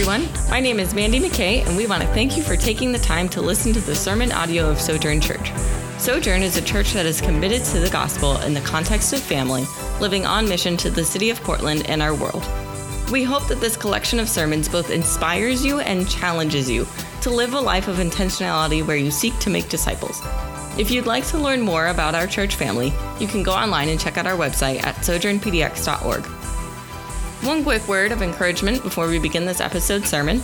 everyone. My name is Mandy McKay, and we want to thank you for taking the time to listen to the sermon audio of Sojourn Church. Sojourn is a church that is committed to the gospel in the context of family, living on mission to the city of Portland and our world. We hope that this collection of sermons both inspires you and challenges you to live a life of intentionality where you seek to make disciples. If you'd like to learn more about our church family, you can go online and check out our website at sojournpdx.org. One quick word of encouragement before we begin this episode's sermon.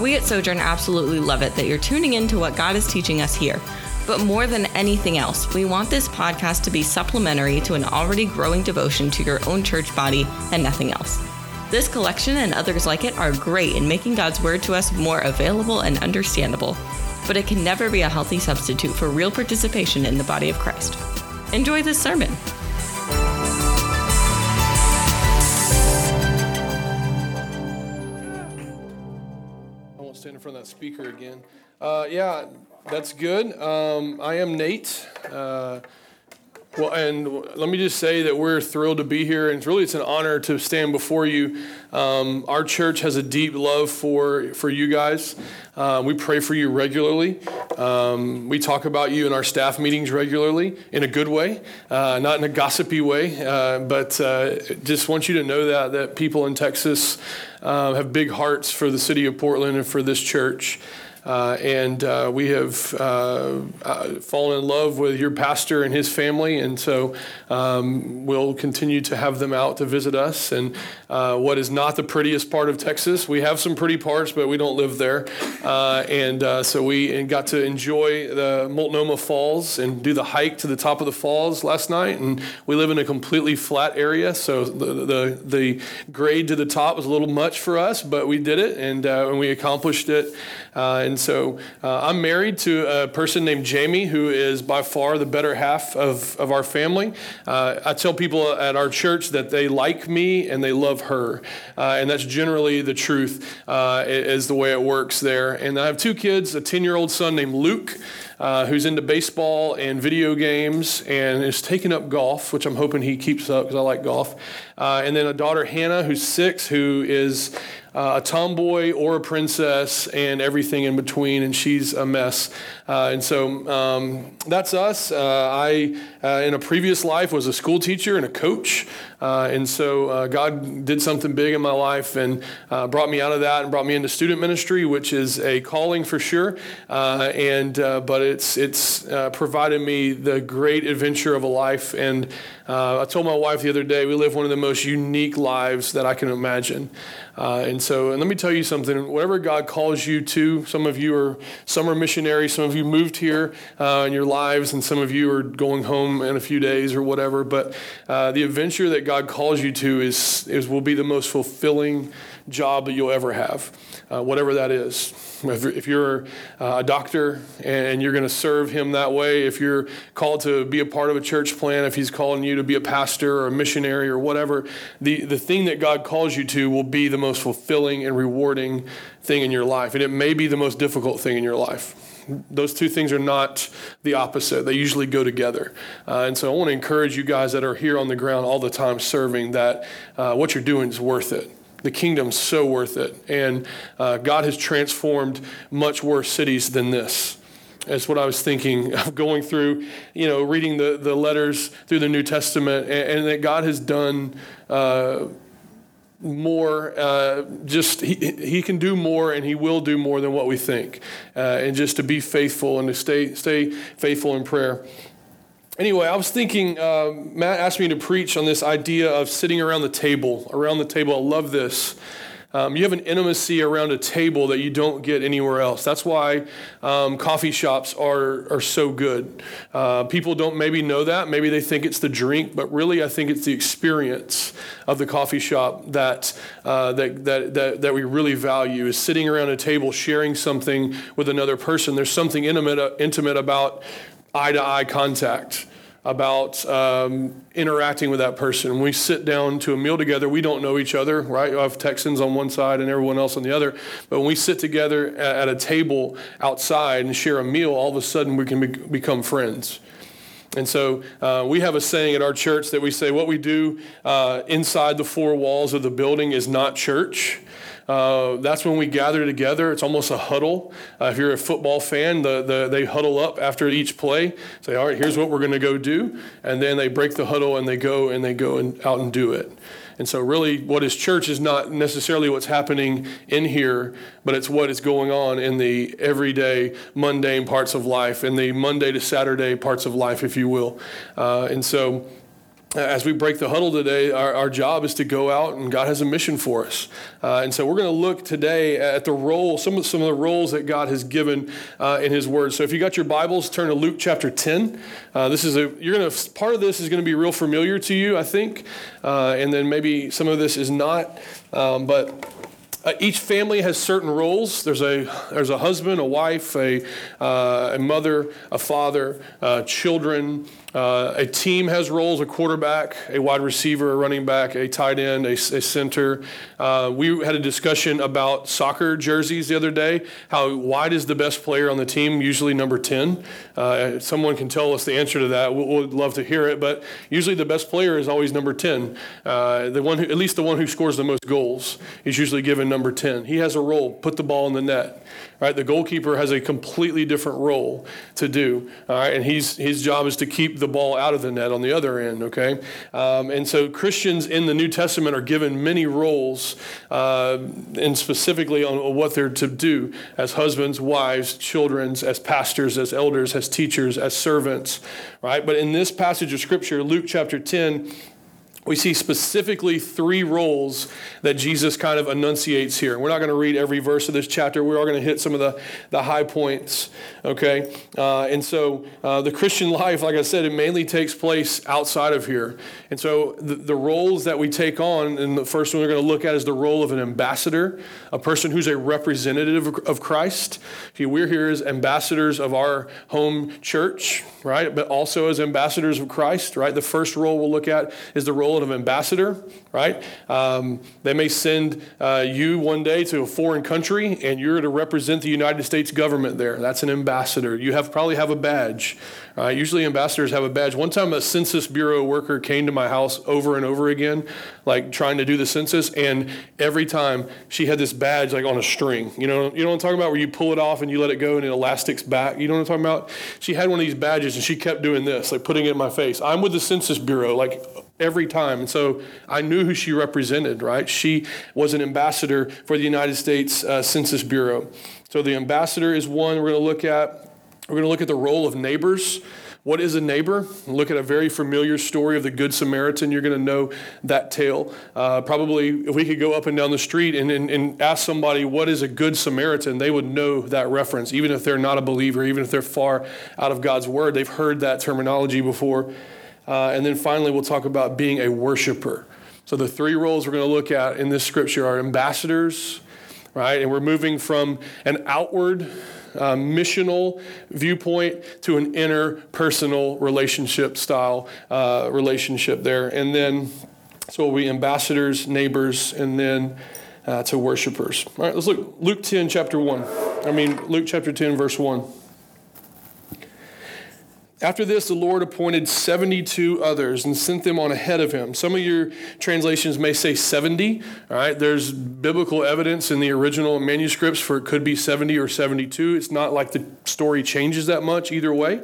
We at Sojourn absolutely love it that you're tuning in to what God is teaching us here. But more than anything else, we want this podcast to be supplementary to an already growing devotion to your own church body and nothing else. This collection and others like it are great in making God's word to us more available and understandable, but it can never be a healthy substitute for real participation in the body of Christ. Enjoy this sermon. Stand in front of that speaker again. Uh, yeah, that's good. Um, I am Nate. Uh, well, and let me just say that we're thrilled to be here, and it's really it's an honor to stand before you. Um, our church has a deep love for for you guys. Uh, we pray for you regularly. Um, we talk about you in our staff meetings regularly, in a good way, uh, not in a gossipy way. Uh, but uh, just want you to know that that people in Texas uh, have big hearts for the city of Portland and for this church. Uh, and uh, we have uh, uh, fallen in love with your pastor and his family, and so um, we'll continue to have them out to visit us. And uh, what is not the prettiest part of Texas, we have some pretty parts, but we don't live there. Uh, and so we got to enjoy the Multnomah Falls and do the hike to the top of the falls last night. And we live in a completely flat area, so the the, the grade to the top was a little much for us, but we did it, and, and we accomplished it. And so uh, I'm married to a person named Jamie, who is by far the better half of, of our family. Uh, I tell people at our church that they like me and they love her. Uh, and that's generally the truth, uh, is the way it works there. And I have two kids a 10 year old son named Luke. Uh, who's into baseball and video games and is taking up golf, which I'm hoping he keeps up because I like golf. Uh, and then a daughter, Hannah, who's six, who is uh, a tomboy or a princess and everything in between, and she's a mess. Uh, and so um, that's us. Uh, I, uh, in a previous life, was a school teacher and a coach. Uh, and so uh, God did something big in my life and brought me out of that and brought me into student ministry, which is a calling for sure. and but it's it's provided me the great adventure of a life. And I told my wife the other day, we live one of the most unique lives that I can imagine. Uh, and so, and let me tell you something. Whatever God calls you to, some of you are summer missionaries, some of you moved here uh, in your lives, and some of you are going home in a few days or whatever. But uh, the adventure that God calls you to is, is will be the most fulfilling job that you'll ever have, uh, whatever that is. If you're uh, a doctor and you're going to serve him that way, if you're called to be a part of a church plan, if he's calling you to be a pastor or a missionary or whatever, the, the thing that God calls you to will be the most fulfilling and rewarding thing in your life. And it may be the most difficult thing in your life. Those two things are not the opposite. They usually go together. Uh, and so I want to encourage you guys that are here on the ground all the time serving that uh, what you're doing is worth it the kingdom's so worth it. And uh, God has transformed much worse cities than this. That's what I was thinking of going through, you know, reading the, the letters through the New Testament, and, and that God has done uh, more. Uh, just he, he can do more, and He will do more than what we think. Uh, and just to be faithful and to stay stay faithful in prayer anyway, I was thinking, uh, Matt asked me to preach on this idea of sitting around the table. Around the table, I love this. Um, you have an intimacy around a table that you don't get anywhere else. That's why um, coffee shops are, are so good. Uh, people don't maybe know that. Maybe they think it's the drink, but really, I think it's the experience of the coffee shop that, uh, that, that, that, that, we really value is sitting around a table, sharing something with another person. There's something intimate, uh, intimate about eye to eye contact, about um, interacting with that person. We sit down to a meal together, we don't know each other, right? You have Texans on one side and everyone else on the other. But when we sit together at, a table outside and share a meal, all of a sudden we can be- become friends. And so uh, we have a saying at our church that we say what we do uh, inside the four walls of the building is not church. Uh, that's when we gather together. It's almost a huddle. Uh, if you're a football fan, the, the, they huddle up after each play, say, all right, here's what we're going to go do. And then they break the huddle and they go and they go and, out and do it. And so, really, what is church is not necessarily what's happening in here, but it's what is going on in the everyday, mundane parts of life, in the Monday to Saturday parts of life, if you will. Uh, and so, as we break the huddle today, our, our, job is to go out and God has a mission for us. Uh, and so we're going to look today at the role, some of, some of the roles that God has given uh, in His Word. So if you got your Bibles, turn to Luke chapter 10. Uh, this is a, you're going to, part of this is going to be real familiar to you, I think. Uh, and then maybe some of this is not. Um, but uh, each family has certain roles. There's a there's a husband, a wife, a, uh, a mother, a father, uh, children, uh, a team has roles a quarterback, a wide receiver, a running back, a tight end, a, a center. Uh, we had a discussion about soccer jerseys the other day. How wide is the best player on the team? Usually number 10. Uh, someone can tell us the answer to that. We'd we'll love to hear it. But usually the best player is always number 10. Uh, the one who, at least the one who scores the most goals is usually given number 10. He has a role, put the ball in the net. Right? The goalkeeper has a completely different role to do. All right? And he's, his job is to keep the ball out of the net on the other end, okay? Um, and so Christians in the New Testament are given many roles, uh, and specifically on what they're to do as husbands, wives, children, as pastors, as elders, as teachers, as servants, right? But in this passage of Scripture, Luke chapter 10, we see specifically three roles that Jesus kind of enunciates here. We're not going to read every verse of this chapter. We are going to hit some of the, the high points, okay? Uh, and so uh, the Christian life, like I said, it mainly takes place outside of here. And so the, the roles that we take on, and the first one we're going to look at is the role of an ambassador, a person who's a representative of, Christ. We're here as ambassadors of our home church, right? But also as ambassadors of Christ, right? The first role we'll look at is the role of ambassador, right? Um, they may send uh, you one day to a foreign country and you're to represent the United States government there. That's an ambassador. You have probably have a badge. Uh, usually ambassadors have a badge. One time a Census Bureau worker came to my house over and over again, like trying to do the census, and every time she had this badge like on a string. You know, you know what I'm talking about, where you pull it off and you let it go and it elastics back. You know what I'm talking about? She had one of these badges and she kept doing this, like putting it in my face. I'm with the Census Bureau, like every time. And so I knew who she represented, right? She was an ambassador for the United States uh, Census Bureau. So the ambassador is one we're going to look at. We're going to look at the role of neighbors. What is a neighbor? Look at a very familiar story of the Good Samaritan. You're going to know that tale. Uh, probably, if we could go up and down the street and, and, and, ask somebody what is a Good Samaritan, they would know that reference, even if they're not a believer, even if they're far out of God's Word. They've heard that terminology before. Uh, and then finally, we'll talk about being a worshiper. So, the three roles we're going to look at in this scripture are ambassadors, right? And we're moving from an outward uh, missional viewpoint to an inner personal relationship style uh, relationship there. And then, so be ambassadors, neighbors, and then uh, to worshipers. All right, let's look Luke 10, chapter 1. I mean, Luke chapter 10, verse 1. After this, the Lord appointed 72 others and sent them on ahead of him. Some of your translations may say 70. All right, there's biblical evidence in the original manuscripts for it could be 70 or 72. It's not like the story changes that much either way.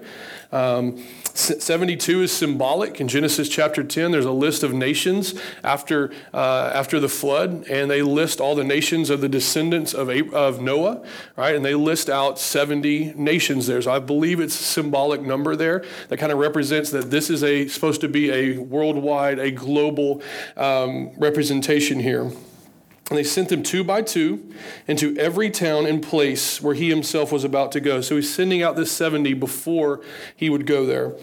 Um, 72 is symbolic. In Genesis chapter 10, there's a list of nations after, uh, after the flood, and they list all the nations of the descendants of, of Noah, right? And they list out 70 nations there. So I believe it's a symbolic number there that kind of represents that this is a supposed to be a worldwide, a global um, representation here. And they sent them two by two into every town and place where he himself was about to go. So he's sending out this 70 before he would go there.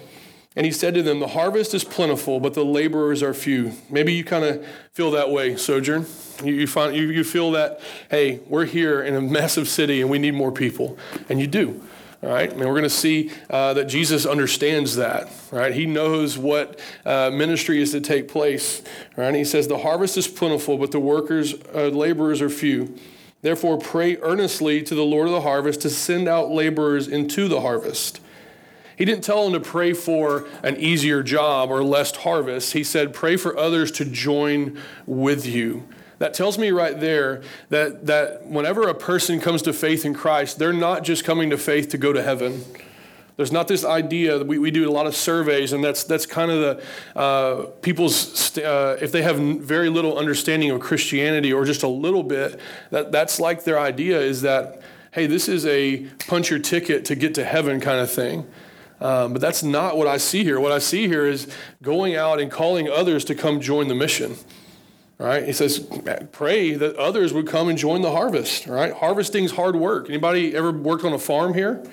And he said to them, The harvest is plentiful, but the laborers are few. Maybe you kind of feel that way, Sojourn. You, you, find, you, you feel that, hey, we're here in a massive city and we need more people. And you do. All right, and we're going to see uh, that Jesus understands that. Right, he knows what uh, ministry is to take place. Right, and he says, "The harvest is plentiful, but the workers, uh, laborers are few. Therefore, pray earnestly to the Lord of the harvest to send out laborers into the harvest." He didn't tell them to pray for an easier job or less harvest. He said, pray for others to join with you. That tells me right there that, that whenever a person comes to faith in Christ, they're not just coming to faith to go to heaven. There's not this idea that we, we do a lot of surveys, and that's, that's kind of the uh, people's, uh, if they have very little understanding of Christianity or just a little bit, that, that's like their idea is that, hey, this is a punch your ticket to get to heaven kind of thing. Um, but that's not what I see here. What I see here is going out and calling others to come join the mission. Right? He says, pray that others would come and join the harvest. Right? Harvesting's hard work. Anybody ever worked on a farm here?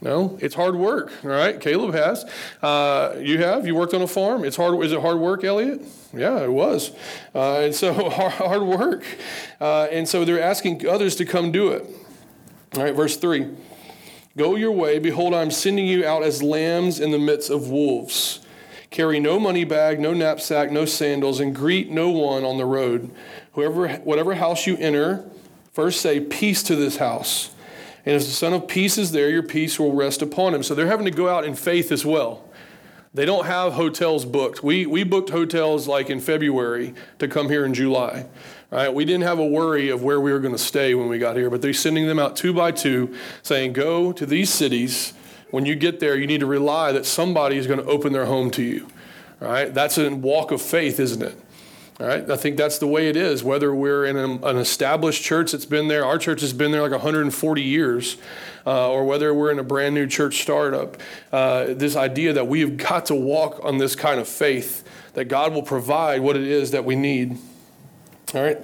No, it's hard work. All right, Caleb has. Uh, you have. You worked on a farm. It's hard. Is it hard work, Elliot? Yeah, it was. Uh, and so hard work. Uh, and so they're asking others to come do it. All right, verse three. Go your way. Behold, I'm sending you out as lambs in the midst of wolves. Carry no money bag, no knapsack, no sandals, and greet no one on the road. Whoever, whatever house you enter, first say peace to this house. And if the Son of Peace is there, your peace will rest upon him. So they're having to go out in faith as well. They don't have hotels booked. We, we booked hotels like in February to come here in July. Right? We didn't have a worry of where we were going to stay when we got here, but they're sending them out two by two, saying, Go to these cities. When you get there, you need to rely that somebody is going to open their home to you. Right? That's a walk of faith, isn't it? All right, I think that's the way it is. Whether we're in an, established church that's been there, our church has been there like 140 years, uh, or whether we're in a brand new church startup, uh, this idea that we have got to walk on this kind of faith that God will provide what it is that we need. All right,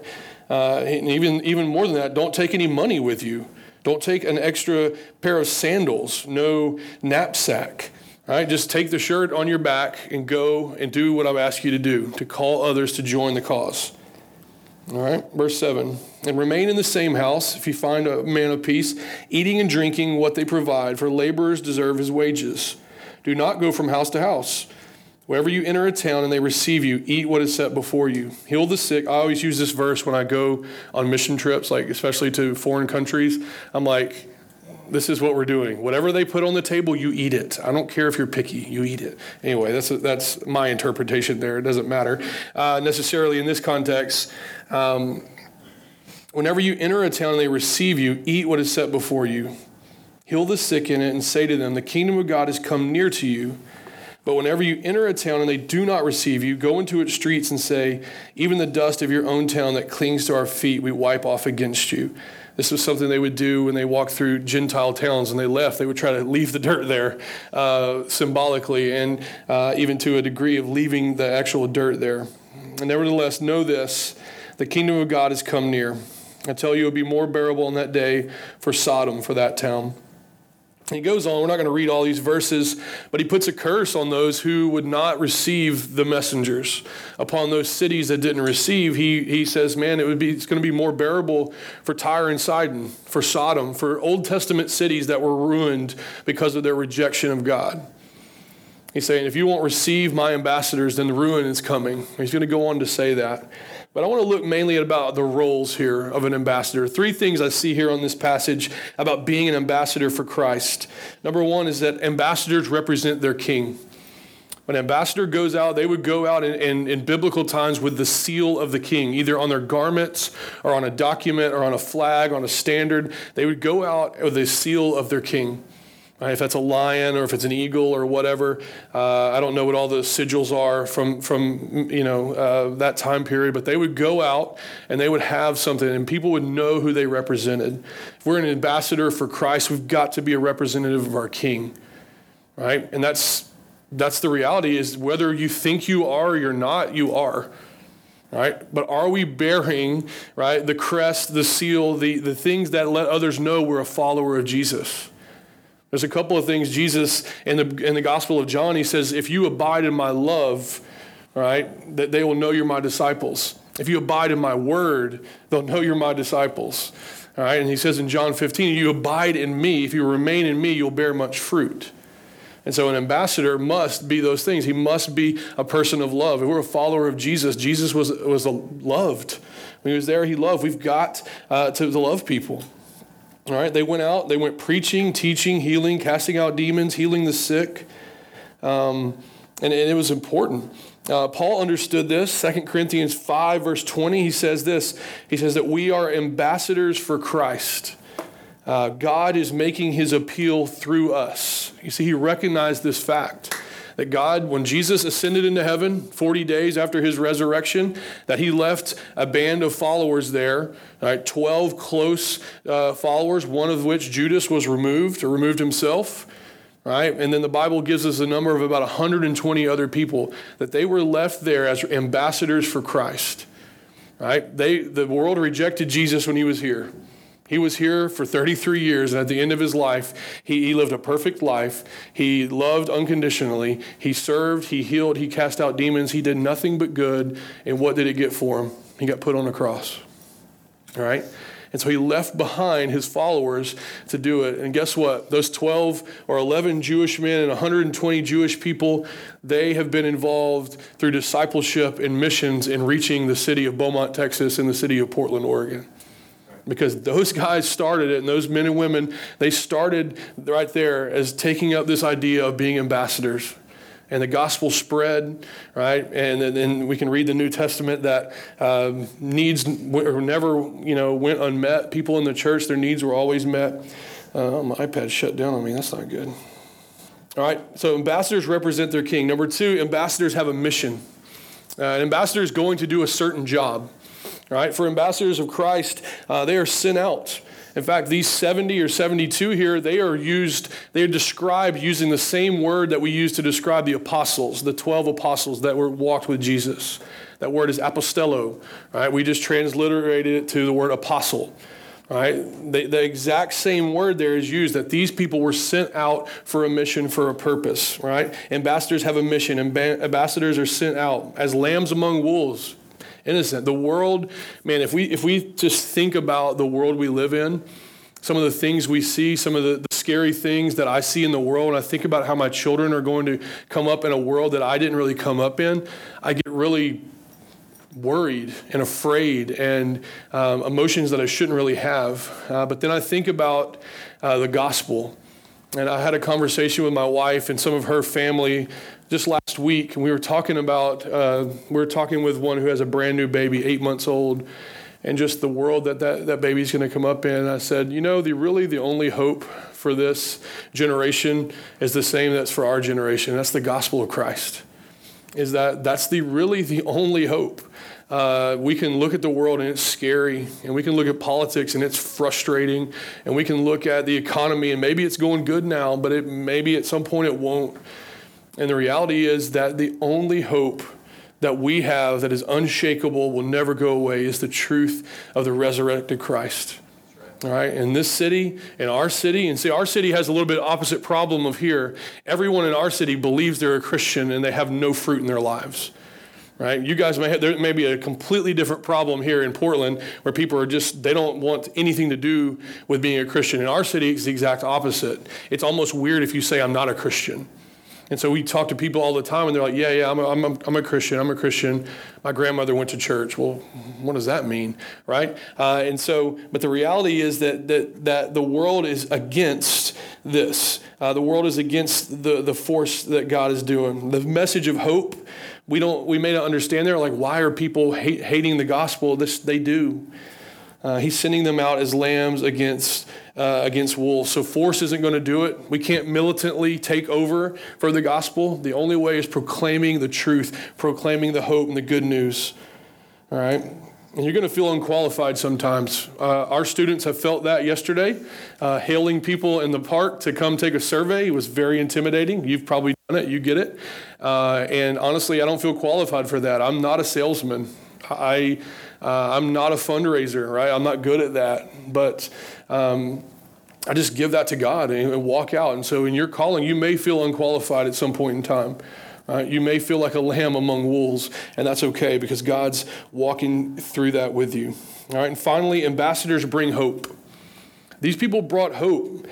uh, and even even more than that, don't take any money with you. Don't take an extra pair of sandals. No knapsack. All right, just take the shirt on your back and go and do what I've asked you to do to call others to join the cause. All right, verse 7. And remain in the same house if you find a man of peace, eating and drinking what they provide, for laborers deserve his wages. Do not go from house to house. Wherever you enter a town and they receive you, eat what is set before you. Heal the sick. I always use this verse when I go on mission trips, like especially to foreign countries. I'm like, this is what we're doing. Whatever they put on the table, you eat it. I don't care if you're picky, you eat it. Anyway, that's, that's my interpretation there. It doesn't matter uh, necessarily in this context. Um, whenever you enter a town and they receive you, eat what is set before you. Heal the sick in it and say to them, The kingdom of God has come near to you. But whenever you enter a town and they do not receive you, go into its streets and say, Even the dust of your own town that clings to our feet, we wipe off against you. This was something they would do when they walked through Gentile towns and they left. They would try to leave the dirt there uh, symbolically and uh, even to a degree of leaving the actual dirt there. And nevertheless, know this the kingdom of God has come near. I tell you, it will be more bearable on that day for Sodom, for that town. He goes on, we're not going to read all these verses, but he puts a curse on those who would not receive the messengers. Upon those cities that didn't receive, he, he says, man, it would be, it's going to be more bearable for Tyre and Sidon, for Sodom, for Old Testament cities that were ruined because of their rejection of God. He's saying, if you won't receive my ambassadors, then the ruin is coming. He's going to go on to say that. But I want to look mainly at about the roles here of an ambassador. Three things I see here on this passage about being an ambassador for Christ. Number one is that ambassadors represent their king. When an ambassador goes out, they would go out in, in, in, biblical times with the seal of the king, either on their garments or on a document or on a flag, on a standard. They would go out with the seal of their king. Right, if that's a lion or if it's an eagle or whatever, uh, I don't know what all the sigils are from from you know uh, that time period, but they would go out and they would have something, and people would know who they represented. If we're an ambassador for Christ, we've got to be a representative of our King, right? And that's that's the reality. Is whether you think you are or you're not, you are right? But are we bearing, right, the crest, the seal, the, the things that let others know we're a follower of Jesus? There's a couple of things Jesus in the in the Gospel of John, he says, if you abide in my love, right, that they will know you're my disciples. If you abide in my word, they'll know you're my disciples. All right, and he says in John 15, you abide in me. If you remain in me, you'll bear much fruit. And so an ambassador must be those things. He must be a person of love. If we're a follower of Jesus, Jesus was, was loved. When he was there, he loved. We've got uh, to, to love people. All right, they went out, they went preaching, teaching, healing, casting out demons, healing the sick. Um, and, and, it was important. Uh, Paul understood this. 2 Corinthians 5, verse 20, he says this He says that we are ambassadors for Christ. Uh, God is making his appeal through us. You see, he recognized this fact that God, when Jesus ascended into heaven 40 days after his resurrection, that he left a band of followers there, right, 12 close uh, followers, one of which Judas was removed or removed himself. Right? And then the Bible gives us a number of about 120 other people that they were left there as ambassadors for Christ. Right? They, the world rejected Jesus when he was here. He was here for 33 years, and at the end of his life, he, he, lived a perfect life. He loved unconditionally. He served, he healed, he cast out demons. He did nothing but good. And what did it get for him? He got put on a cross. All right? And so he left behind his followers to do it. And guess what? Those 12 or 11 Jewish men and 120 Jewish people, they have been involved through discipleship and missions in reaching the city of Beaumont, Texas, and the city of Portland, Oregon because those guys started it and those men and women they started right there as taking up this idea of being ambassadors. And the gospel spread right? And then we can read the new testament that uh, needs were never you know went unmet. People in the church their needs were always met. Uh, my ipad shut down on me. That's not good. All right so ambassadors represent their king. Number two ambassadors have a mission. Uh, an ambassador is going to do a certain job right? For ambassadors of Christ, uh, they are sent out. In fact, these 70 or 72 here, they are used, they are described using the same word that we use to describe the apostles, the 12 apostles that were walked with Jesus. That word is apostello, right? We just transliterated it to the word apostle, right? The, the exact same word there is used that these people were sent out for a mission, for a purpose, right? Ambassadors have a mission, and ambassadors are sent out as lambs among wolves innocent. The world, man, if we if we just think about the world we live in, some of the things we see, some of the, the, scary things that I see in the world, and I think about how my children are going to come up in a world that I didn't really come up in, I get really worried and afraid and um, emotions that I shouldn't really have. Uh, but then I think about uh, the gospel. And I had a conversation with my wife and some of her family just last week, and we were talking about, uh, we were talking with one who has a brand new baby, eight months old, and just the world that that, that baby's going to come up in. And I said, you know, the really the only hope for this generation is the same that's for our generation. That's the gospel of Christ. Is that that's the really the only hope. Uh, we can look at the world and it's scary, and we can look at politics and it's frustrating, and we can look at the economy and maybe it's going good now, but it maybe at some point it won't. And the reality is that the only hope that we have that is unshakable, will never go away, is the truth of the resurrected Christ. All right, in this city, in our city, and see, our city has a little bit opposite problem of here. Everyone in our city believes they're a Christian and they have no fruit in their lives. Right? You guys may have, there may be a completely different problem here in Portland where people are just, they don't want anything to do with being a Christian. In our city, it's the exact opposite. It's almost weird if you say, I'm not a Christian. And so we talk to people all the time, and they're like, "Yeah, yeah, I'm a, I'm a, I'm a Christian. I'm a Christian. My grandmother went to church." Well, what does that mean, right? Uh, and so, but the reality is that that that the world is against this. Uh, the world is against the the force that God is doing. The message of hope. We don't. We may not understand. There, like, why are people hate, hating the gospel? This they do. Uh, he's sending them out as lambs against uh, against wolves. So force isn't going to do it. We can't militantly take over for the gospel. The only way is proclaiming the truth, proclaiming the hope and the good news. All right? And you're going to feel unqualified sometimes. Uh, our students have felt that yesterday. Uh, hailing people in the park to come take a survey was very intimidating. You've probably done it, you get it. Uh, and honestly, I don't feel qualified for that. I'm not a salesman. I, uh, I'm not a fundraiser, right? I'm not good at that. But um, I just give that to God and, and, walk out. And so in your calling, you may feel unqualified at some point in time. You may feel like a lamb among wolves, and that's okay because God's walking through that with you. All right, and finally, ambassadors bring hope. These people brought hope.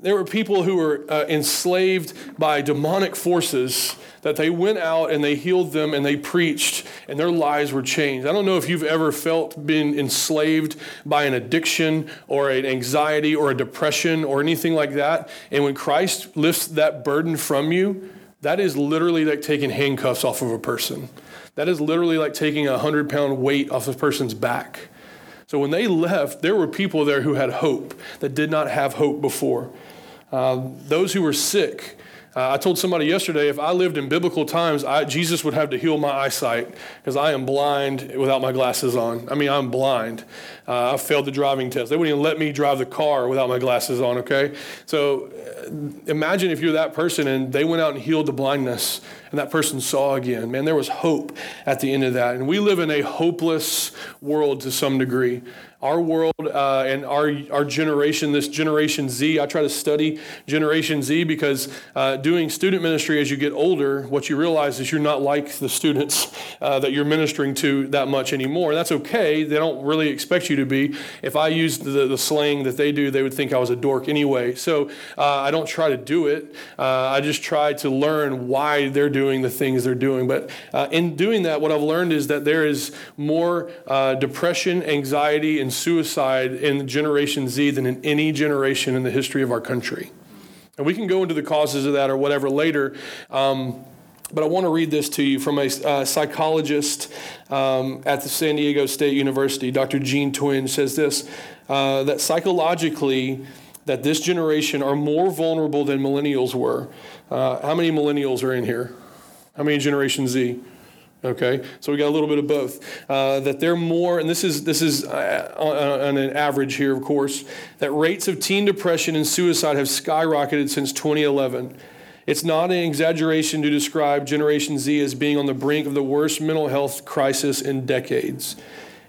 There were people who were uh, enslaved by demonic forces that they went out and they healed them and they preached and their lives were changed. I don't know if you've ever felt been enslaved by an addiction or an anxiety or a depression or anything like that. And when Christ lifts that burden from you, that is literally like taking handcuffs off of a person. That is literally like taking a hundred pound weight off a person's back. So when they left, there were people there who had hope that did not have hope before. Uh, those who were sick, uh, I told somebody yesterday if I lived in biblical times, I, Jesus would have to heal my eyesight because I am blind without my glasses on. I mean, I'm blind. Uh, I failed the driving test. They wouldn't even let me drive the car without my glasses on, okay? So uh, imagine if you're that person and they went out and healed the blindness and that person saw again. Man, there was hope at the end of that. And we live in a hopeless world to some degree our world uh, and our, our generation, this Generation Z. I try to study Generation Z because uh, doing student ministry as you get older, what you realize is you're not like the students uh, that you're ministering to that much anymore. And that's okay. They don't really expect you to be. If I used the, the slang that they do, they would think I was a dork anyway. So uh, I don't try to do it. Uh, I just try to learn why they're doing the things they're doing. But uh, in doing that, what I've learned is that there is more depression, anxiety, and suicide in Generation Z than in any generation in the history of our country. And we can go into the causes of that or whatever later. Um, but I want to read this to you from a uh, psychologist um, at the San Diego State University, Dr. Jean Twenge, says this uh, that psychologically, that this generation are more vulnerable than millennials were. Uh, how many millennials are in here? How many Generation Z? Okay, so we got a little bit of both. Uh, that they're more, and this is this is uh, on an average here, of course, that rates of teen depression and suicide have skyrocketed since 2011. It's not an exaggeration to describe Generation Z as being on the brink of the worst mental health crisis in decades.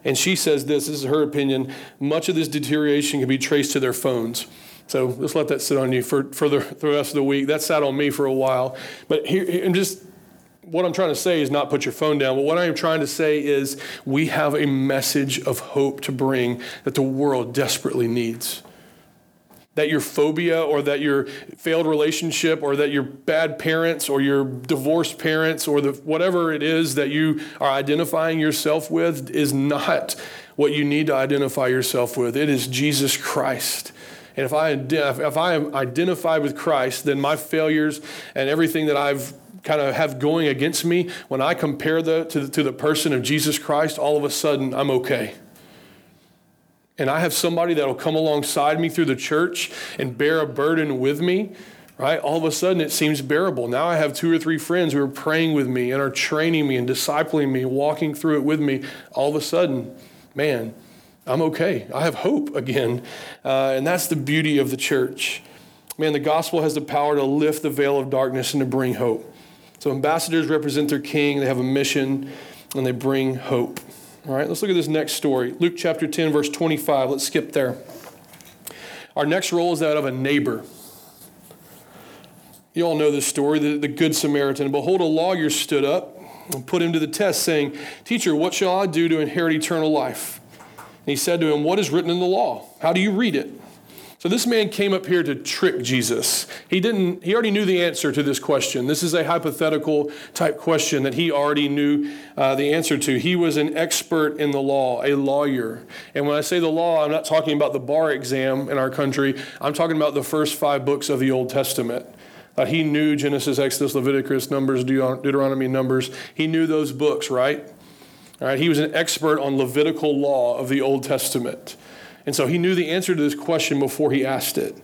And she says this, this is her opinion, much of this deterioration can be traced to their phones. So let's let that sit on you for, for, the, for the rest of the week. That sat on me for a while. But here, I'm just what I'm trying to say is not put your phone down, but what I am trying to say is we have a message of hope to bring that the world desperately needs. That your phobia or that your failed relationship or that your bad parents or your divorced parents or the, whatever it is that you are identifying yourself with is not what you need to identify yourself with. It is Jesus Christ. And if I, if I am identified with Christ, then my failures and everything that I've kind of have going against me, when I compare the, to, the, to the person of Jesus Christ, all of a sudden I'm okay. And I have somebody that'll come alongside me through the church and bear a burden with me, right? All of a sudden it seems bearable. Now I have two or three friends who are praying with me and are training me and discipling me, walking through it with me. All of a sudden, man, I'm okay. I have hope again. Uh, and that's the beauty of the church. Man, the gospel has the power to lift the veil of darkness and to bring hope. So ambassadors represent their king, they have a mission, and they bring hope. All right, let's look at this next story. Luke chapter 10, verse 25. Let's skip there. Our next role is that of a neighbor. You all know this story, the, the Good Samaritan. Behold, a lawyer stood up and put him to the test, saying, Teacher, what shall I do to inherit eternal life? And he said to him, What is written in the law? How do you read it? So this man came up here to trick Jesus. He didn't he already knew the answer to this question. This is a hypothetical type question that he already knew uh, the answer to. He was an expert in the law, a lawyer. And when I say the law, I'm not talking about the bar exam in our country. I'm talking about the first 5 books of the Old Testament. Uh, he knew Genesis, Exodus, Leviticus, Numbers, Deuteronomy, Numbers. He knew those books, right? All right, he was an expert on Levitical law of the Old Testament. And so he knew the answer to this question before he asked it.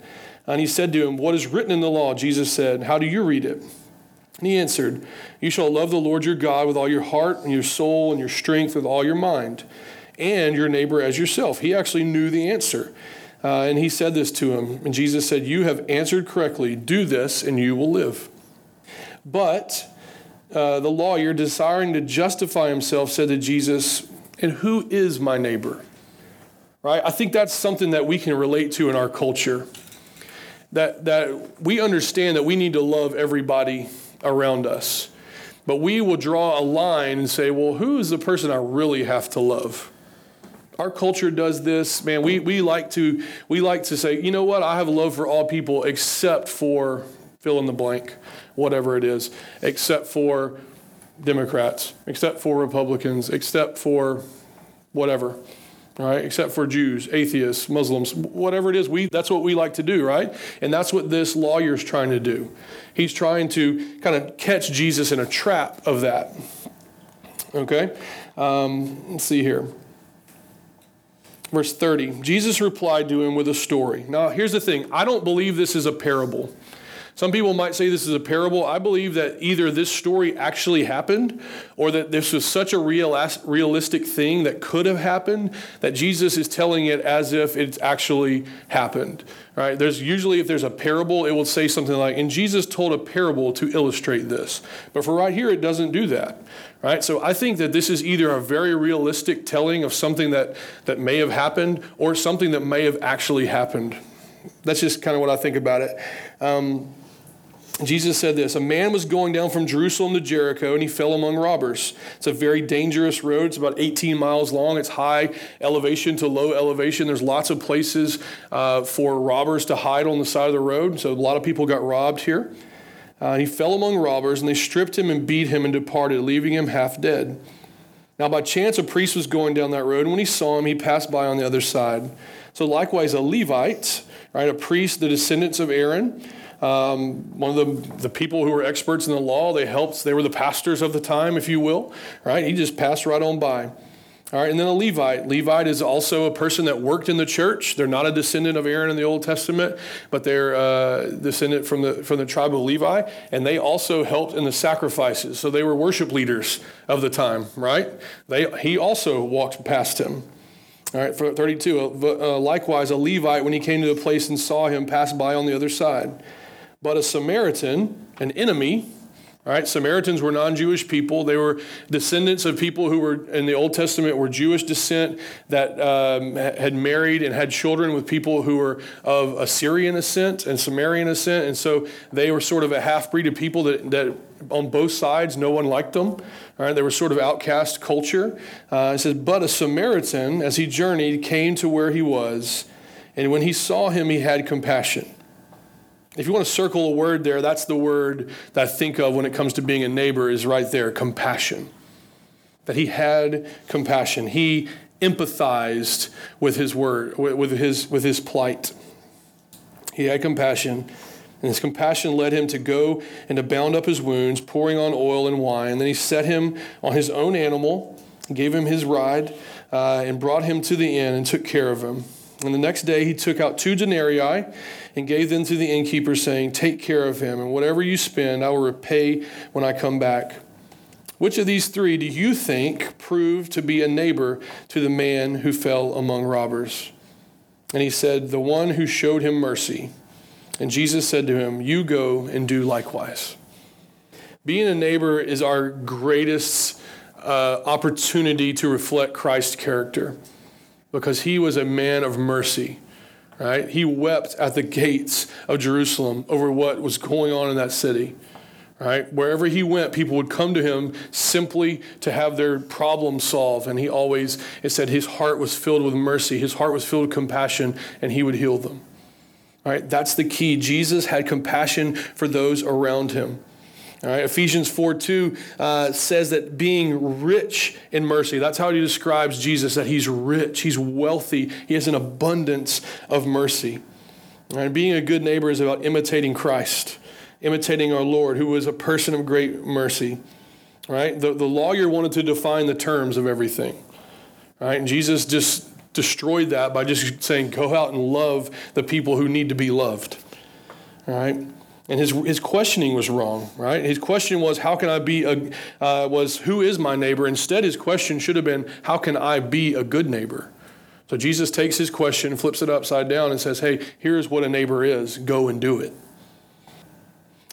And he said to him, What is written in the law? Jesus said, How do you read it? And he answered, You shall love the Lord your God with all your heart and your soul and your strength with all your mind, and your neighbor as yourself. He actually knew the answer. Uh, and he said this to him. And Jesus said, You have answered correctly. Do this, and you will live. But uh, the lawyer, desiring to justify himself, said to Jesus, And who is my neighbor? Right? I think that's something that we can relate to in our culture. That, that we understand that we need to love everybody around us. But we will draw a line and say, well, who is the person I really have to love? Our culture does this, man. We, we like to we like to say, you know what? I have love for all people except for fill in the blank, whatever it is, except for Democrats, except for Republicans, except for whatever, right? Except for Jews, atheists, Muslims, whatever it is, we that's what we like to do, right? And that's what this lawyer's trying to do. He's trying to kind of catch Jesus in a trap of that. Okay? Um, let's see here. Verse 30 Jesus replied to him with a story. Now, here's the thing I don't believe this is a parable. Some people might say this is a parable. I believe that either this story actually happened or that this was such a realistic thing that could have happened that Jesus is telling it as if it's actually happened. Right? There's usually if there's a parable, it will say something like, and Jesus told a parable to illustrate this. But for right here, it doesn't do that. Right? So I think that this is either a very realistic telling of something that, that may have happened or something that may have actually happened. That's just kind of what I think about it. Um, Jesus said this A man was going down from Jerusalem to Jericho and he fell among robbers. It's a very dangerous road. It's about 18 miles long. It's high elevation to low elevation. There's lots of places uh, for robbers to hide on the side of the road. So a lot of people got robbed here. Uh, he fell among robbers and they stripped him and beat him and departed, leaving him half dead. Now, by chance, a priest was going down that road, and when he saw him, he passed by on the other side. So, likewise, a Levite, right, a priest, the descendants of Aaron, um, one of the, the people who were experts in the law. They helped, they were the pastors of the time, if you will, right? He just passed right on by. All right, and then a Levite. Levite is also a person that worked in the church. They're not a descendant of Aaron in the Old Testament, but they're uh, descendant from the from the tribe of Levi, and they also helped in the sacrifices. So they were worship leaders of the time, right? They he also walked past him. All right, for 32. Uh, uh, likewise, a Levite, when he came to the place and saw him, passed by on the other side. But a Samaritan, an enemy, all right, Samaritans were non-Jewish people. They were descendants of people who were in the Old Testament were Jewish descent that um, had married and had children with people who were of Assyrian descent and Sumerian descent, and so they were sort of a half breed of people that, that on both sides no one liked them. All right, they were sort of outcast culture. Uh, it says, but a Samaritan, as he journeyed, came to where he was, and when he saw him, he had compassion if you want to circle a word there, that's the word that I think of when it comes to being a neighbor, is right there compassion. That he had compassion. He empathized with his word, with his, with his plight. He had compassion, and his compassion led him to go and to bound up his wounds, pouring on oil and wine. Then he set him on his own animal, gave him his ride, uh, and brought him to the inn and took care of him. And the next day he took out two denarii and gave them to the innkeeper, saying, Take care of him, and whatever you spend, I will repay when I come back. Which of these three do you think proved to be a neighbor to the man who fell among robbers? And he said, The one who showed him mercy. And Jesus said to him, You go and do likewise. Being a neighbor is our greatest uh, opportunity to reflect Christ's character because he was a man of mercy. Right? He wept at the gates of Jerusalem over what was going on in that city. Right? Wherever he went, people would come to him simply to have their problem solved. And he always, it said his heart was filled with mercy, his heart was filled with compassion, and he would heal them. Right? That's the key. Jesus had compassion for those around him. All right, Ephesians 4 2 uh, says that being rich in mercy, that's how he describes Jesus, that he's rich, he's wealthy, he has an abundance of mercy. All right, being a good neighbor is about imitating Christ, imitating our Lord, who was a person of great mercy. All right, the, the lawyer wanted to define the terms of everything. All right, and Jesus just destroyed that by just saying, go out and love the people who need to be loved. All right. And his, his questioning was wrong, right? His question was, how can I be a, uh, was, who is my neighbor? Instead, his question should have been, how can I be a good neighbor? So Jesus takes his question, flips it upside down, and says, hey, here's what a neighbor is. Go and do it.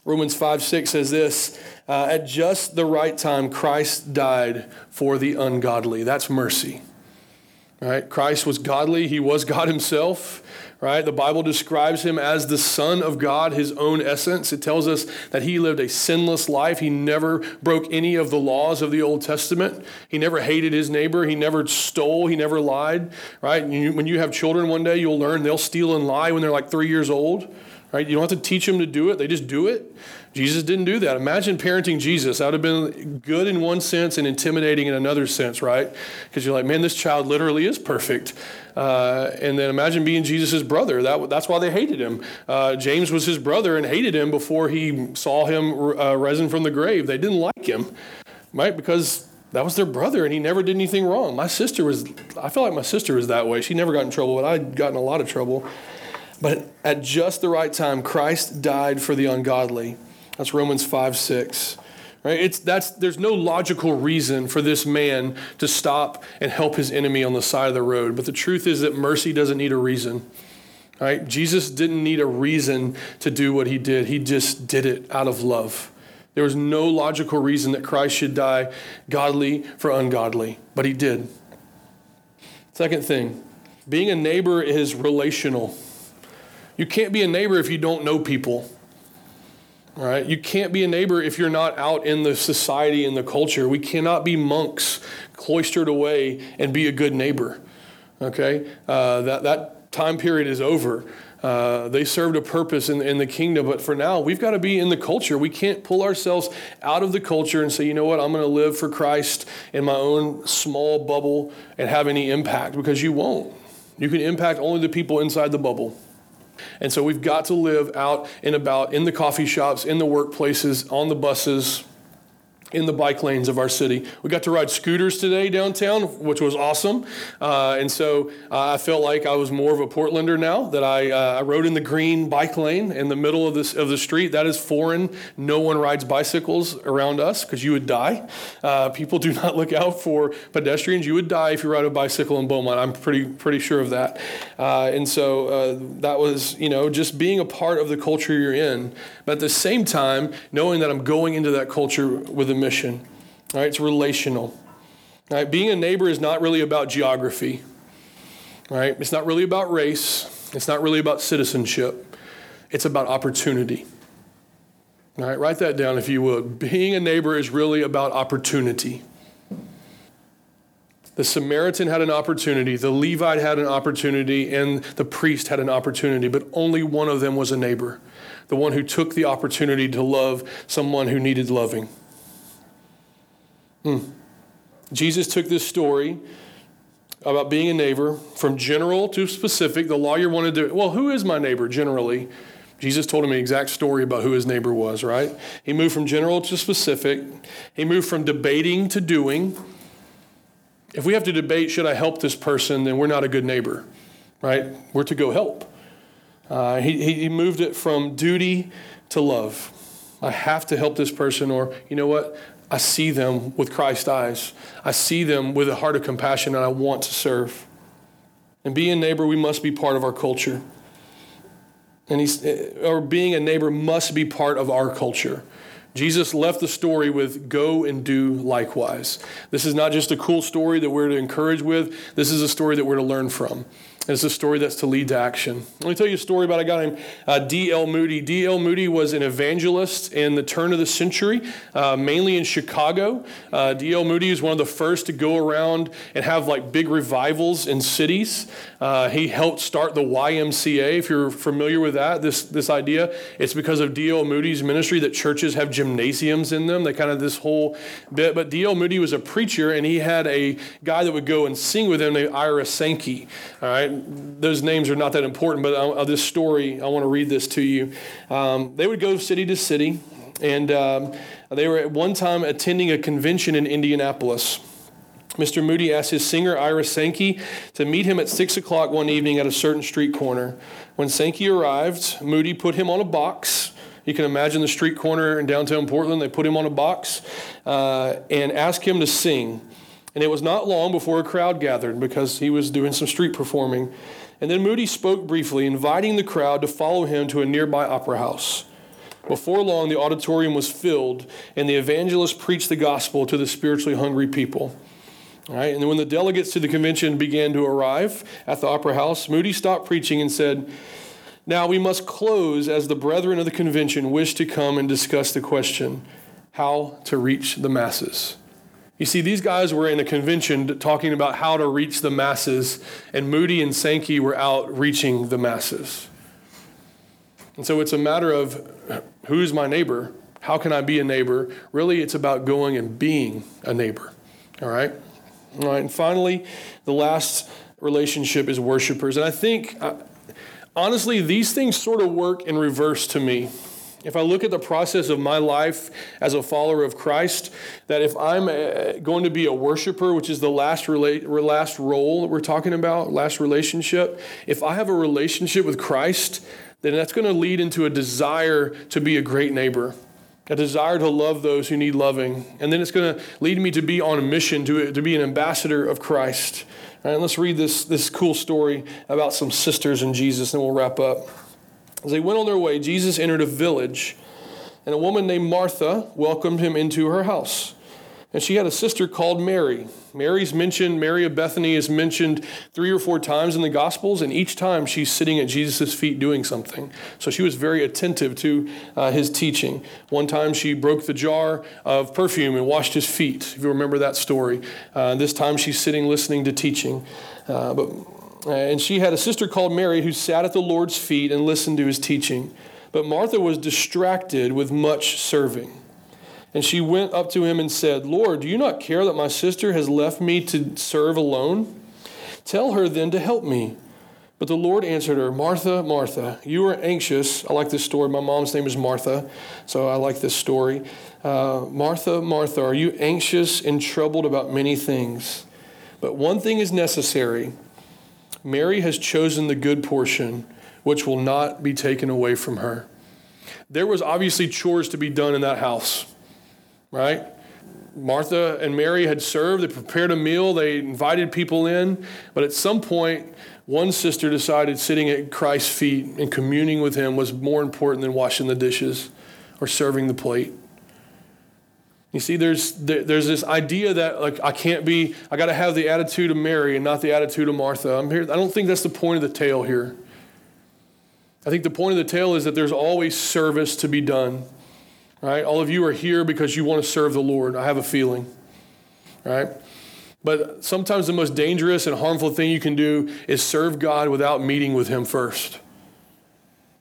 Romans 5 6 says this uh, At just the right time, Christ died for the ungodly. That's mercy. Right? Christ was godly, he was God himself right? The Bible describes him as the Son of God, his own essence. It tells us that he lived a sinless life. He never broke any of the laws of the Old Testament. He never hated his neighbor. He never stole. He never lied, right? when you have children one day, you'll learn they'll steal and lie when they're like three years old. Right? You don't have to teach them to do it, they just do it. Jesus didn't do that. Imagine parenting Jesus. That would have been good in one sense and intimidating in another sense, right? Because you're like, man, this child literally is perfect. Uh, and then imagine being Jesus' brother. That, that's why they hated him. Uh, James was his brother and hated him before he saw him uh, risen from the grave. They didn't like him, right? Because that was their brother and he never did anything wrong. My sister was, I feel like my sister was that way. She never got in trouble, but I'd gotten a lot of trouble. But at just the right time, Christ died for the ungodly. That's Romans 5 6. Right? It's, that's, there's no logical reason for this man to stop and help his enemy on the side of the road. But the truth is that mercy doesn't need a reason. Right? Jesus didn't need a reason to do what he did, he just did it out of love. There was no logical reason that Christ should die godly for ungodly, but he did. Second thing, being a neighbor is relational. You can't be a neighbor if you don't know people. Right? You can't be a neighbor if you're not out in the society and the culture. We cannot be monks cloistered away and be a good neighbor. Okay? Uh, that, that time period is over. Uh, they served a purpose in, in the kingdom, but for now, we've got to be in the culture. We can't pull ourselves out of the culture and say, you know what, I'm going to live for Christ in my own small bubble and have any impact because you won't. You can impact only the people inside the bubble. And so we've got to live out and about in the coffee shops, in the workplaces, on the buses, in the bike lanes of our city. We got to ride scooters today downtown, which was awesome. Uh, and so uh, I felt like I was more of a Portlander now that I, uh, I rode in the green bike lane in the middle of, this, of the street. That is foreign. No one rides bicycles around us because you would die. Uh, people do not look out for pedestrians. You would die if you ride a bicycle in Beaumont. I'm pretty, pretty sure of that. Uh, and so uh, that was, you know, just being a part of the culture you're in. But at the same time, knowing that I'm going into that culture with a mission. Right? It's relational. Right? Being a neighbor is not really about geography. Right? It's not really about race. It's not really about citizenship. It's about opportunity. All right, write that down if you would. Being a neighbor is really about opportunity. The Samaritan had an opportunity, the Levite had an opportunity, and the priest had an opportunity, but only one of them was a neighbor the one who took the opportunity to love someone who needed loving. Hmm. Jesus took this story about being a neighbor from general to specific. The lawyer wanted to, well, who is my neighbor generally? Jesus told him an exact story about who his neighbor was, right? He moved from general to specific. He moved from debating to doing. If we have to debate, should I help this person, then we're not a good neighbor, right? We're to go help. Uh, he, he moved it from duty to love. I have to help this person, or you know what? I see them with Christ's eyes. I see them with a heart of compassion, and I want to serve. And being a neighbor, we must be part of our culture. And he's, eh, or being a neighbor must be part of our culture. Jesus left the story with go and do likewise. This is not just a cool story that we're to encourage with, this is a story that we're to learn from. It's a story that's to lead to action. Let me tell you a story about a guy named uh, D.L. Moody. D.L. Moody was an evangelist in the turn of the century, uh, mainly in Chicago. Uh, D.L. Moody is one of the first to go around and have like big revivals in cities. Uh, he helped start the YMCA, if you're familiar with that, this, this idea. It's because of D.L. Moody's ministry that churches have gymnasiums in them. They kind of this whole bit. But D.L. Moody was a preacher, and he had a guy that would go and sing with him named Ira Sankey. All right those names are not that important, but uh, this story, I want to read this to you. Um, they would go city to city, and um, they were at one time attending a convention in Indianapolis. Mr. Moody asked his singer, Ira Sankey, to meet him at 6 o'clock one evening at a certain street corner. When Sankey arrived, Moody put him on a box. You can imagine the street corner in downtown Portland. They put him on a box uh, and asked him to sing. And it was not long before a crowd gathered because he was doing some street performing. And then Moody spoke briefly, inviting the crowd to follow him to a nearby opera house. Before long, the auditorium was filled, and the evangelist preached the gospel to the spiritually hungry people. All right, and then when the delegates to the convention began to arrive at the opera house, Moody stopped preaching and said, Now we must close as the brethren of the convention wish to come and discuss the question how to reach the masses. You see, these guys were in a convention talking about how to reach the masses, and Moody and Sankey were out reaching the masses. And so it's a matter of who's my neighbor? How can I be a neighbor? Really, it's about going and being a neighbor. All right? All right. And finally, the last relationship is worshipers. And I think, uh, honestly, these things sort of work in reverse to me. If I look at the process of my life as a follower of Christ, that if I'm uh, going to be a worshiper, which is the last, rela- last role that we're talking about, last relationship, if I have a relationship with Christ, then that's going to lead into a desire to be a great neighbor a desire to love those who need loving. And then it's going to lead me to be on a mission to, to be an ambassador of Christ. All right, let's read this, this cool story about some sisters in Jesus, and we'll wrap up. As they went on their way, Jesus entered a village, and a woman named Martha welcomed him into her house. And she had a sister called Mary. Mary's mentioned, Mary of Bethany is mentioned three or four times in the Gospels, and each time she's sitting at Jesus' feet doing something. So she was very attentive to uh, his teaching. One time she broke the jar of perfume and washed his feet, if you remember that story. Uh, this time she's sitting listening to teaching. Uh, but, and she had a sister called Mary who sat at the Lord's feet and listened to his teaching. But Martha was distracted with much serving. And she went up to him and said, Lord, do you not care that my sister has left me to serve alone? Tell her then to help me. But the Lord answered her, Martha, Martha, you are anxious. I like this story. My mom's name is Martha, so I like this story. Uh, Martha, Martha, are you anxious and troubled about many things? But one thing is necessary. Mary has chosen the good portion, which will not be taken away from her. There was obviously chores to be done in that house right? Martha and Mary had served, they prepared a meal, they invited people in, but at some point, one sister decided sitting at Christ's feet and communing with him was more important than washing the dishes or serving the plate. You see, there's, there's this idea that like I can't be, I got to have the attitude of Mary and not the attitude of Martha. I'm here, I don't think that's the point of the tale here. I think the point of the tale is that there's always service to be done right? All of you are here because you want to serve the Lord. I have a feeling, right? But sometimes the most dangerous and harmful thing you can do is serve God without meeting with Him first.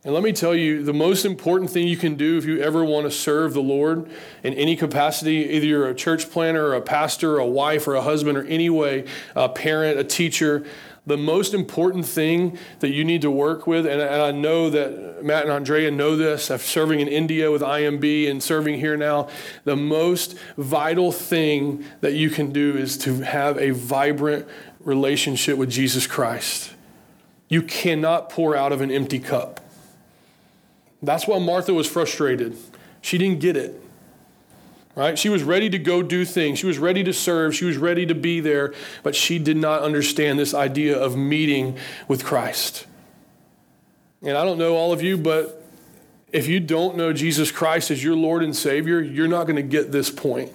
And let me tell you, the most important thing you can do if you ever want to serve the Lord in any capacity, either you're a church planter, a pastor, a wife, or a husband, or any way, a parent, a teacher, the most important thing that you need to work with, and, and I know that Matt and Andrea know this, after serving in India with IMB and serving here now, the most vital thing that you can do is to have a vibrant relationship with Jesus Christ. You cannot pour out of an empty cup. That's why Martha was frustrated. She didn't get it right? She was ready to go do things. She was ready to serve. She was ready to be there, but she did not understand this idea of meeting with Christ. And I don't know all of you, but if you don't know Jesus Christ as your Lord and Savior, you're not going to get this point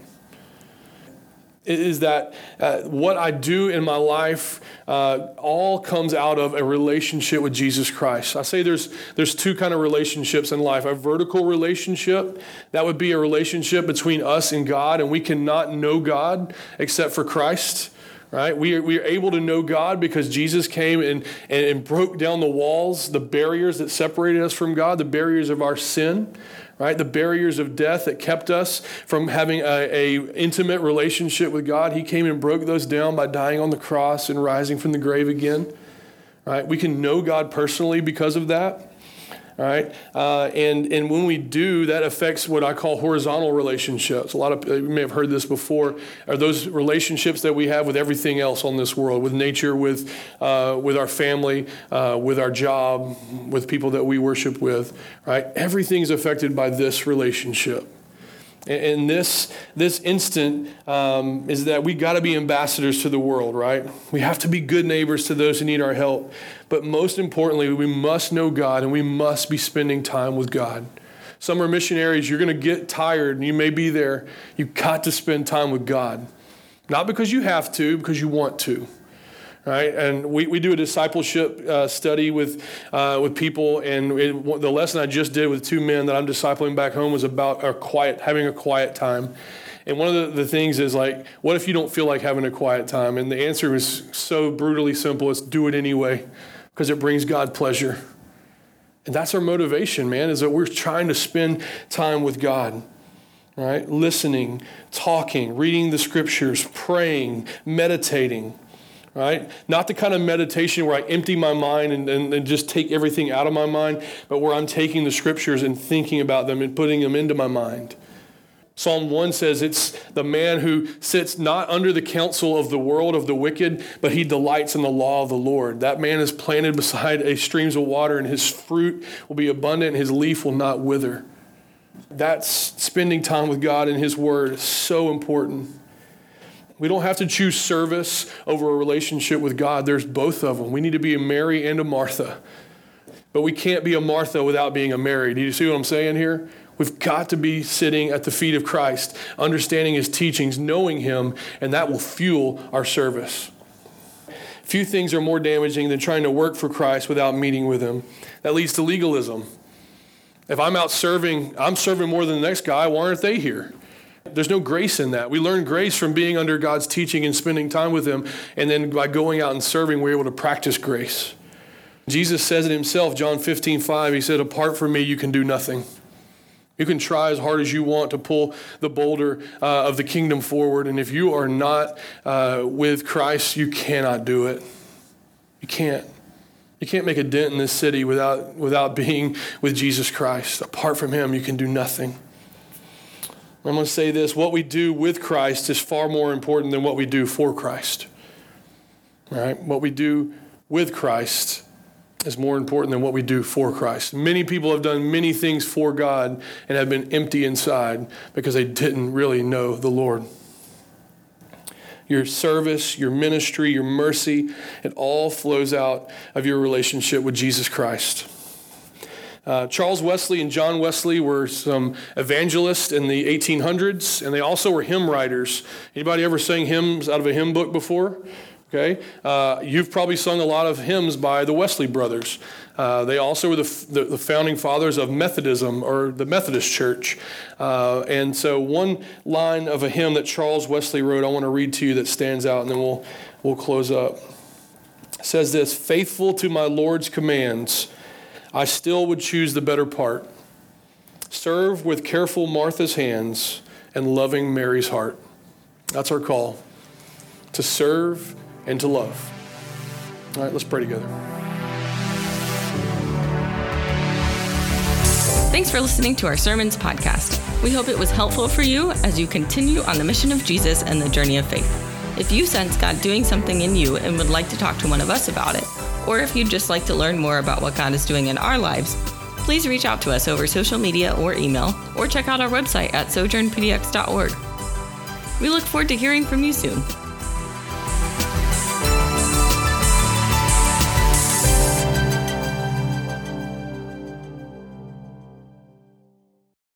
is that uh, what I do in my life uh, all comes out of a relationship with Jesus Christ. I say there's there's two kind of relationships in life. A vertical relationship that would be a relationship between us and God, and we cannot know God except for Christ. Right? We are, we are able to know God because Jesus came and, and, and broke down the walls, the barriers that separated us from God, the barriers of our sin right? The barriers of death that kept us from having a, a, intimate relationship with God. He came and broke those down by dying on the cross and rising from the grave again. Right? We can know God personally because of that. All right, uh, and and when we do, that affects what I call horizontal relationships. A lot of you may have heard this before. Are those relationships that we have with everything else on this world, with nature, with uh, with our family, uh, with our job, with people that we worship with? Right, everything is affected by this relationship. And this, this instant um, is that we got to be ambassadors to the world, right? We have to be good neighbors to those who need our help. But most importantly, we must know God and we must be spending time with God. Some are missionaries, you're going to get tired and you may be there. You've got to spend time with God. Not because you have to, because you want to right? And we, we do a discipleship uh, study with, uh, with people, and it, the lesson I just did with two men that I'm discipling back home was about our quiet, having a quiet time. And one of the, the things is like, what if you don't feel like having a quiet time? And the answer is so brutally simple it's do it anyway, because it brings God pleasure. And that's our motivation, man, is that we're trying to spend time with God, right? Listening, talking, reading the scriptures, praying, meditating, right? Not the kind of meditation where I empty my mind and, and, and, just take everything out of my mind, but where I'm taking the scriptures and thinking about them and putting them into my mind. Psalm 1 says it's the man who sits not under the counsel of the world of the wicked, but he delights in the law of the Lord. That man is planted beside a streams of water, and his fruit will be abundant, and his leaf will not wither. That's spending time with God and his word is so important. We don't have to choose service over a relationship with God. There's both of them. We need to be a Mary and a Martha. But we can't be a Martha without being a Mary. Do you see what I'm saying here? We've got to be sitting at the feet of Christ, understanding his teachings, knowing him, and that will fuel our service. Few things are more damaging than trying to work for Christ without meeting with him. That leads to legalism. If I'm out serving, I'm serving more than the next guy, why aren't they here? There's no grace in that. We learn grace from being under God's teaching and spending time with Him, and then by going out and serving, we're able to practice grace. Jesus says it himself, John 15, 5. He said, Apart from me, you can do nothing. You can try as hard as you want to pull the boulder uh, of the kingdom forward, and if you are not uh, with Christ, you cannot do it. You can't. You can't make a dent in this city without, without being with Jesus Christ. Apart from Him, you can do nothing. I'm going to say this what we do with Christ is far more important than what we do for Christ. All right? What we do with Christ is more important than what we do for Christ. Many people have done many things for God and have been empty inside because they didn't really know the Lord. Your service, your ministry, your mercy, it all flows out of your relationship with Jesus Christ. Uh, Charles Wesley and John Wesley were some evangelists in the 1800s, and they also were hymn writers. Anybody ever sang hymns out of a hymn book before? Okay, uh, you've probably sung a lot of hymns by the Wesley brothers. Uh, they also were the, the, the, founding fathers of Methodism or the Methodist Church. Uh, and so, one line of a hymn that Charles Wesley wrote, I want to read to you that stands out, and then we'll we'll close up. It says this: "Faithful to my Lord's commands, I still would choose the better part. Serve with careful Martha's hands and loving Mary's heart." That's our call to serve and to love. All right, let's pray together. Thanks for listening to our Sermons podcast. We hope it was helpful for you as you continue on the mission of Jesus and the journey of faith. If you sense God doing something in you and would like to talk to one of us about it, or if you'd just like to learn more about what God is doing in our lives, please reach out to us over social media or email, or check out our website at sojournpdx.org. We look forward to hearing from you soon.